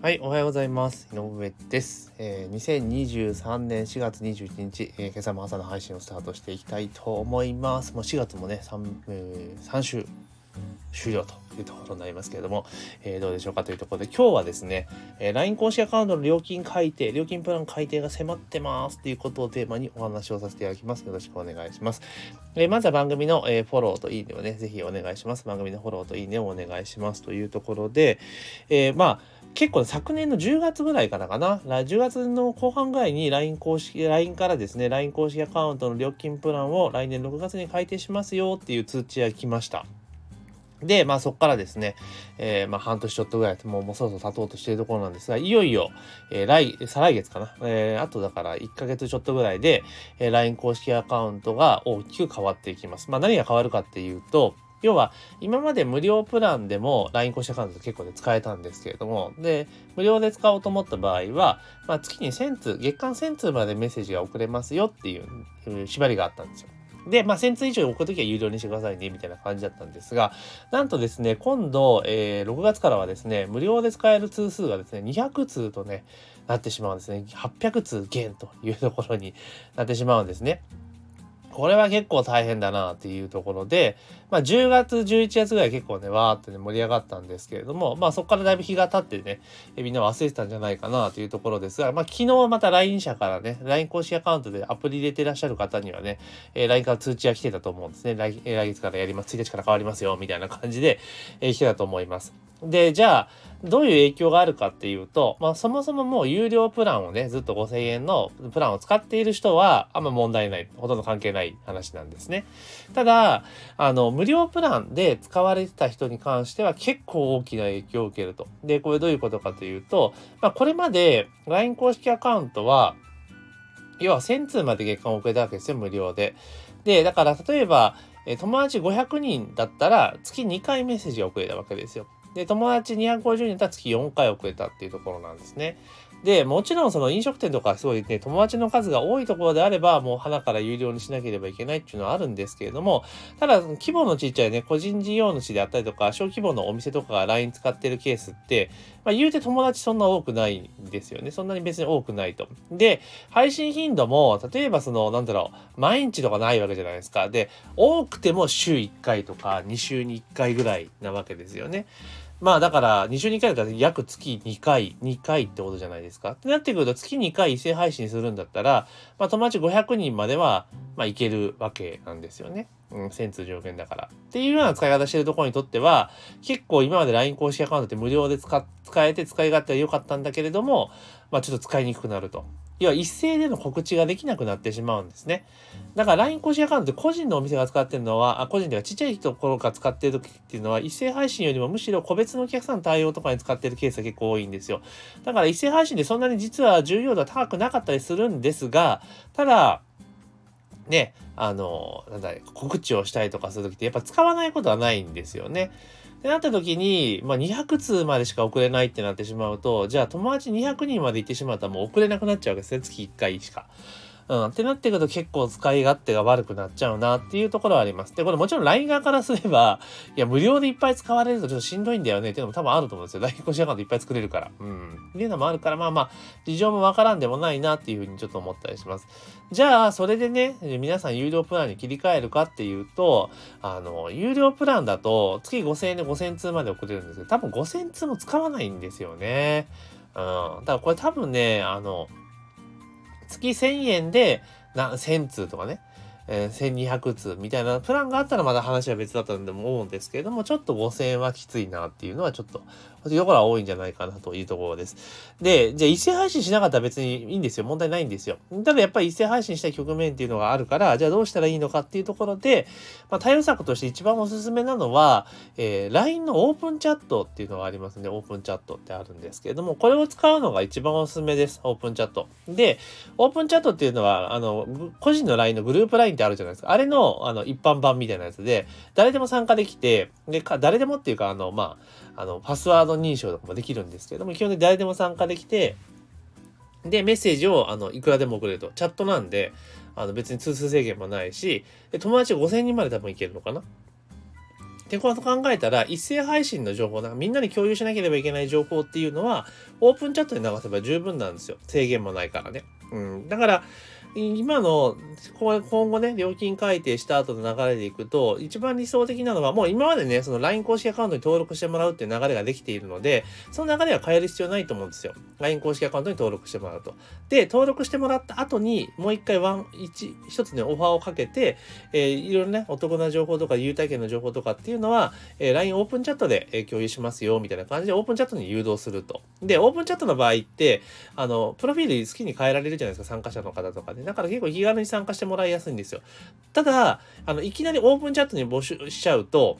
はい、おはようございます。井上です。えー、2023年4月21日、えー、今朝も朝の配信をスタートしていきたいと思います。もう4月もね、3, えー、3週終了というところになりますけれども、えー、どうでしょうかというところで今日はですね、えー、LINE 公式アカウントの料金改定、料金プラン改定が迫ってますということをテーマにお話をさせていただきます。よろしくお願いします。えー、まずは番組の、えフォローといいねをね、ぜひお願いします。番組のフォローといいねをお願いしますというところで、えまあ結構昨年の10月ぐらいからかな、10月の後半ぐらいに LINE 公式、LINE からですね、LINE 公式アカウントの料金プランを来年6月に改定しますよっていう通知が来ました。で、まあそこからですね、えー、まあ半年ちょっとぐらい、もうもうそろそろ経とうとしているところなんですが、いよいよ、えー、来、再来月かな、えー、あとだから1ヶ月ちょっとぐらいで、えー、LINE 公式アカウントが大きく変わっていきます。まあ何が変わるかっていうと、要は今まで無料プランでも LINE 公式アカウント結構で使えたんですけれども、で、無料で使おうと思った場合は、まあ、月に1000通、月間1000通までメッセージが送れますよっていう縛りがあったんですよ。で、まあ、1000通以上送るときは有料にしてくださいね、みたいな感じだったんですが、なんとですね、今度、えー、6月からはですね、無料で使える通数がですね、200通とね、なってしまうんですね。800通減というところになってしまうんですね。これは結構大変だなっていうところで、まあ、10月、11月ぐらい結構ね、わーってね、盛り上がったんですけれども、まあ、そこからだいぶ日が経ってね、みんな忘れてたんじゃないかなというところですが、まあ、昨日また LINE 社からね、LINE 公式アカウントでアプリ入れてらっしゃる方にはね、えー、LINE から通知が来てたと思うんですね。来来月からやります。1日から変わりますよ、みたいな感じで、えー、来てたと思います。で、じゃあ、どういう影響があるかっていうと、まあ、そもそももう有料プランをね、ずっと5000円のプランを使っている人は、あんま問題ない、ほとんど関係ない話なんですね。ただ、あの、無料プランで使われてた人に関しては結構大きな影響を受けると。で、これどういうことかというと、まあ、これまで LINE 公式アカウントは、要は1000通まで月間を送れたわけですよ、無料で。で、だから例えば、友達500人だったら月2回メッセージが送れたわけですよ。で、友達250人だったら月4回遅れたっていうところなんですね。で、もちろんその飲食店とかすごいね、友達の数が多いところであれば、もう花から有料にしなければいけないっていうのはあるんですけれども、ただ、規模のちっちゃいね、個人事業主であったりとか、小規模のお店とかが LINE 使ってるケースって、まあ、言うて友達そんな多くないんですよね。そんなに別に多くないと。で、配信頻度も、例えばその、なんだろう、毎日とかないわけじゃないですか。で、多くても週1回とか2週に1回ぐらいなわけですよね。まあだから2週2回だったら約月2回、2回ってことじゃないですか。ってなってくると月2回一斉配信するんだったら、まあ友達500人までは、まあいけるわけなんですよね。うん、1000通条件だから。っていうような使い方してるところにとっては、結構今まで LINE 公式アカウントって無料で使使えて使い勝手は良かったんだけれども、まあちょっと使いにくくなると。要は一斉での告知ができなくなってしまうんですね。だから LINE 公式アカウントって個人のお店が使ってるのは、あ個人ではちっちゃいところが使ってる時っていうのは、一斉配信よりもむしろ個別のお客さんの対応とかに使ってるケースが結構多いんですよ。だから一斉配信でそんなに実は重要度は高くなかったりするんですが、ただ、ね、あの、なんだ、告知をしたりとかするときってやっぱ使わないことはないんですよね。ってなった時に、まあ、200通までしか送れないってなってしまうと、じゃあ友達200人まで行ってしまったらもう送れなくなっちゃうわけですね。月1回しか。うん。ってなってくると結構使い勝手が悪くなっちゃうなっていうところはあります。で、これもちろん LINE 側からすれば、いや、無料でいっぱい使われるとちょっとしんどいんだよねっていうのも多分あると思うんですよ。LINE 公式アカウントいっぱい作れるから。うん。っていうのもあるから、まあまあ、事情もわからんでもないなっていうふうにちょっと思ったりします。じゃあ、それでね、皆さん有料プランに切り替えるかっていうと、あの、有料プランだと月5000円で5000通まで送れるんですけど、多分5000通も使わないんですよね。うん。だからこれ多分ね、あの、月1000円でな1000通とかね、えー、1200通みたいなプランがあったらまだ話は別だったんでも思うんですけれども、ちょっと5000円はきついなっていうのはちょっと、というところは多いんじゃないかなというところです。で、じゃあ一斉配信しなかったら別にいいんですよ。問題ないんですよ。ただやっぱり一斉配信したい局面っていうのがあるから、じゃあどうしたらいいのかっていうところで、まあ、対応策として一番おすすめなのは、えー、LINE のオープンチャットっていうのがありますね。オープンチャットってあるんですけれども、これを使うのが一番おすすめです。オープンチャット。で、オープンチャットっていうのは、あの、個人の LINE のグループ LINE ってあるじゃないですか。あれの、あの、一般版みたいなやつで、誰でも参加できて、で、か誰でもっていうか、あの、まあ、あの、パスワード認証とかもできるんですけども、基本的に誰でも参加できて、で、メッセージを、あの、いくらでも送れると。チャットなんで、あの、別に通数制限もないし、で、友達5000人まで多分いけるのかなってこと考えたら、一斉配信の情報、だかみんなに共有しなければいけない情報っていうのは、オープンチャットで流せば十分なんですよ。制限もないからね。うん。だから、今の今後ね料金改定した後の流れでいくと一番理想的なのはもう今までねその LINE 公式アカウントに登録してもらうっていう流れができているのでその流れは変える必要ないと思うんですよ。LINE 公式アカウントに登録してもらうと。で登録してもらった後にもう一回ワン一一つねオファーをかけて、えー、いろいろねお得な情報とか優待券の情報とかっていうのは、えー、LINE オープンチャットで、え共有しますよみたいな感じでオープンチャットに誘導すると。でオープンチャットの場合ってあのプロフィール好きに変えられるじゃないですか参加者の方とかで。だから結構気軽に参加してもらいやすいんですよ。ただ、あの、いきなりオープンチャットに募集しちゃうと、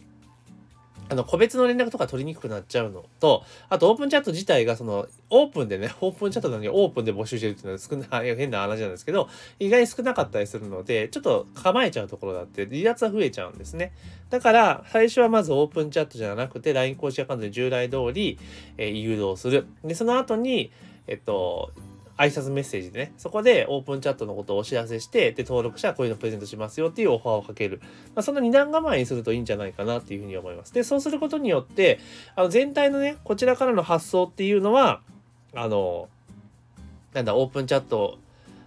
あの、個別の連絡とか取りにくくなっちゃうのと、あとオープンチャット自体がその、オープンでね、オープンチャットなのにオープンで募集してるっていうのは少ない、変な話なんですけど、意外に少なかったりするので、ちょっと構えちゃうところだって、離脱は増えちゃうんですね。だから、最初はまずオープンチャットじゃなくて、LINE 公式アカウントで従来通り、えー、誘導する。で、その後に、えっと、挨拶メッセージでね、そこでオープンチャットのことをお知らせして、で、登録者はこういうのプレゼントしますよっていうオファーをかける。まあ、その二段構えにするといいんじゃないかなっていうふうに思います。で、そうすることによって、あの全体のね、こちらからの発想っていうのは、あの、なんだ、オープンチャット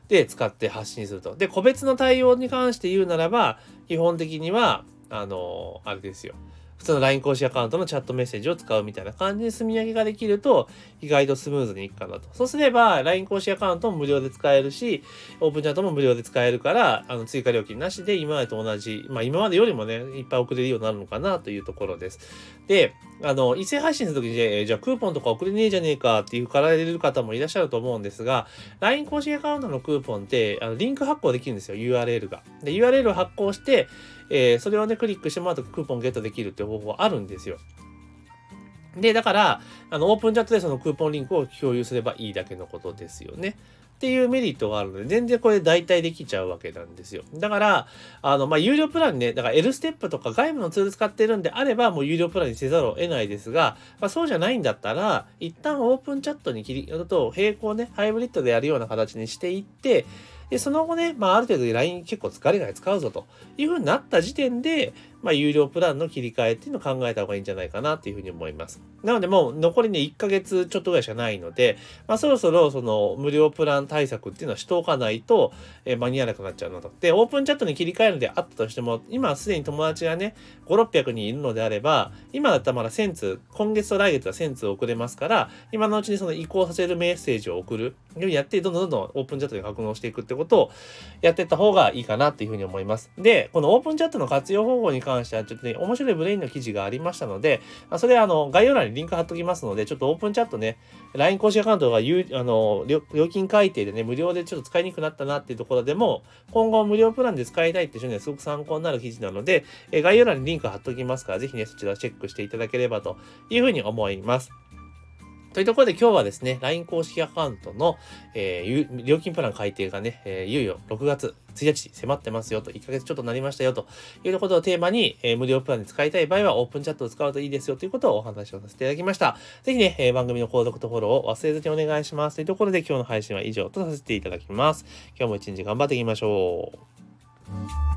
で使って発信すると。で、個別の対応に関して言うならば、基本的には、あの、あれですよ。普通の LINE 公式アカウントのチャットメッセージを使うみたいな感じで積み上げができると意外とスムーズにいくかなと。そうすれば LINE 公式アカウントも無料で使えるし、オープンチャットも無料で使えるから、あの追加料金なしで今までと同じ、まあ今までよりもね、いっぱい送れるようになるのかなというところです。で、あの、一斉配信するときに、えじゃあクーポンとか送れねえじゃねえかっていうかられる方もいらっしゃると思うんですが、LINE 公式アカウントのクーポンって、あのリンク発行できるんですよ、URL が。で、URL を発行して、えー、それをね、クリックしてもらうとクーポンゲットできるって方法あるんですよ。で、だから、あの、オープンチャットでそのクーポンリンクを共有すればいいだけのことですよね。っていうメリットがあるので、全然これ代替できちゃうわけなんですよ。だから、あの、まあ、有料プランね、だから L ステップとか外部のツール使ってるんであれば、もう有料プランにせざるを得ないですが、まあ、そうじゃないんだったら、一旦オープンチャットに切り、と並行ね、ハイブリッドでやるような形にしていって、で、その後ね、まあ、ある程度 LINE 結構疲れない使うぞというふうになった時点で、まあ、有料プランの切り替えっていうのを考えた方がいいんじゃないかなっていうふうに思います。なので、もう残りね、1ヶ月ちょっとぐらいしかないので、まあ、そろそろその無料プラン対策っていうのはしておかないと、えー、間に合わなくなっちゃうなと。で、オープンチャットに切り替えるのであったとしても、今すでに友達がね、5、600人いるのであれば、今だったらまだ1000通、今月と来月は1000通送れますから、今のうちにその移行させるメッセージを送るようにやって、どんどんどんどんオープンチャットに格納していくってことをやっていった方がいいかなっていうふうに思います。で、このオープンチャットの活用方法に関しては、ちょっとね、面白いブレインの記事がありましたので、あ、それあの、概要欄にリンク貼っときますので、ちょっとオープンチャットね、LINE 公式アカウントがあの料金改定でね、無料でちょっと使いにくくなったなっていうところでも、今後無料プランで使いたいっていう人にはすごく参考になる記事なので、え概要欄にリンク貼っときますから、ぜひね、そちらチェックしていただければというふうに思います。というところで今日はですね、LINE 公式アカウントの、えー、料金プラン改定がね、えー、いよいよ6月1日迫ってますよと、1ヶ月ちょっとなりましたよということをテーマに、えー、無料プランで使いたい場合はオープンチャットを使うといいですよということをお話をさせていただきました。ぜひね、えー、番組の購読とフォローを忘れずにお願いします。というところで今日の配信は以上とさせていただきます。今日も一日頑張っていきましょう。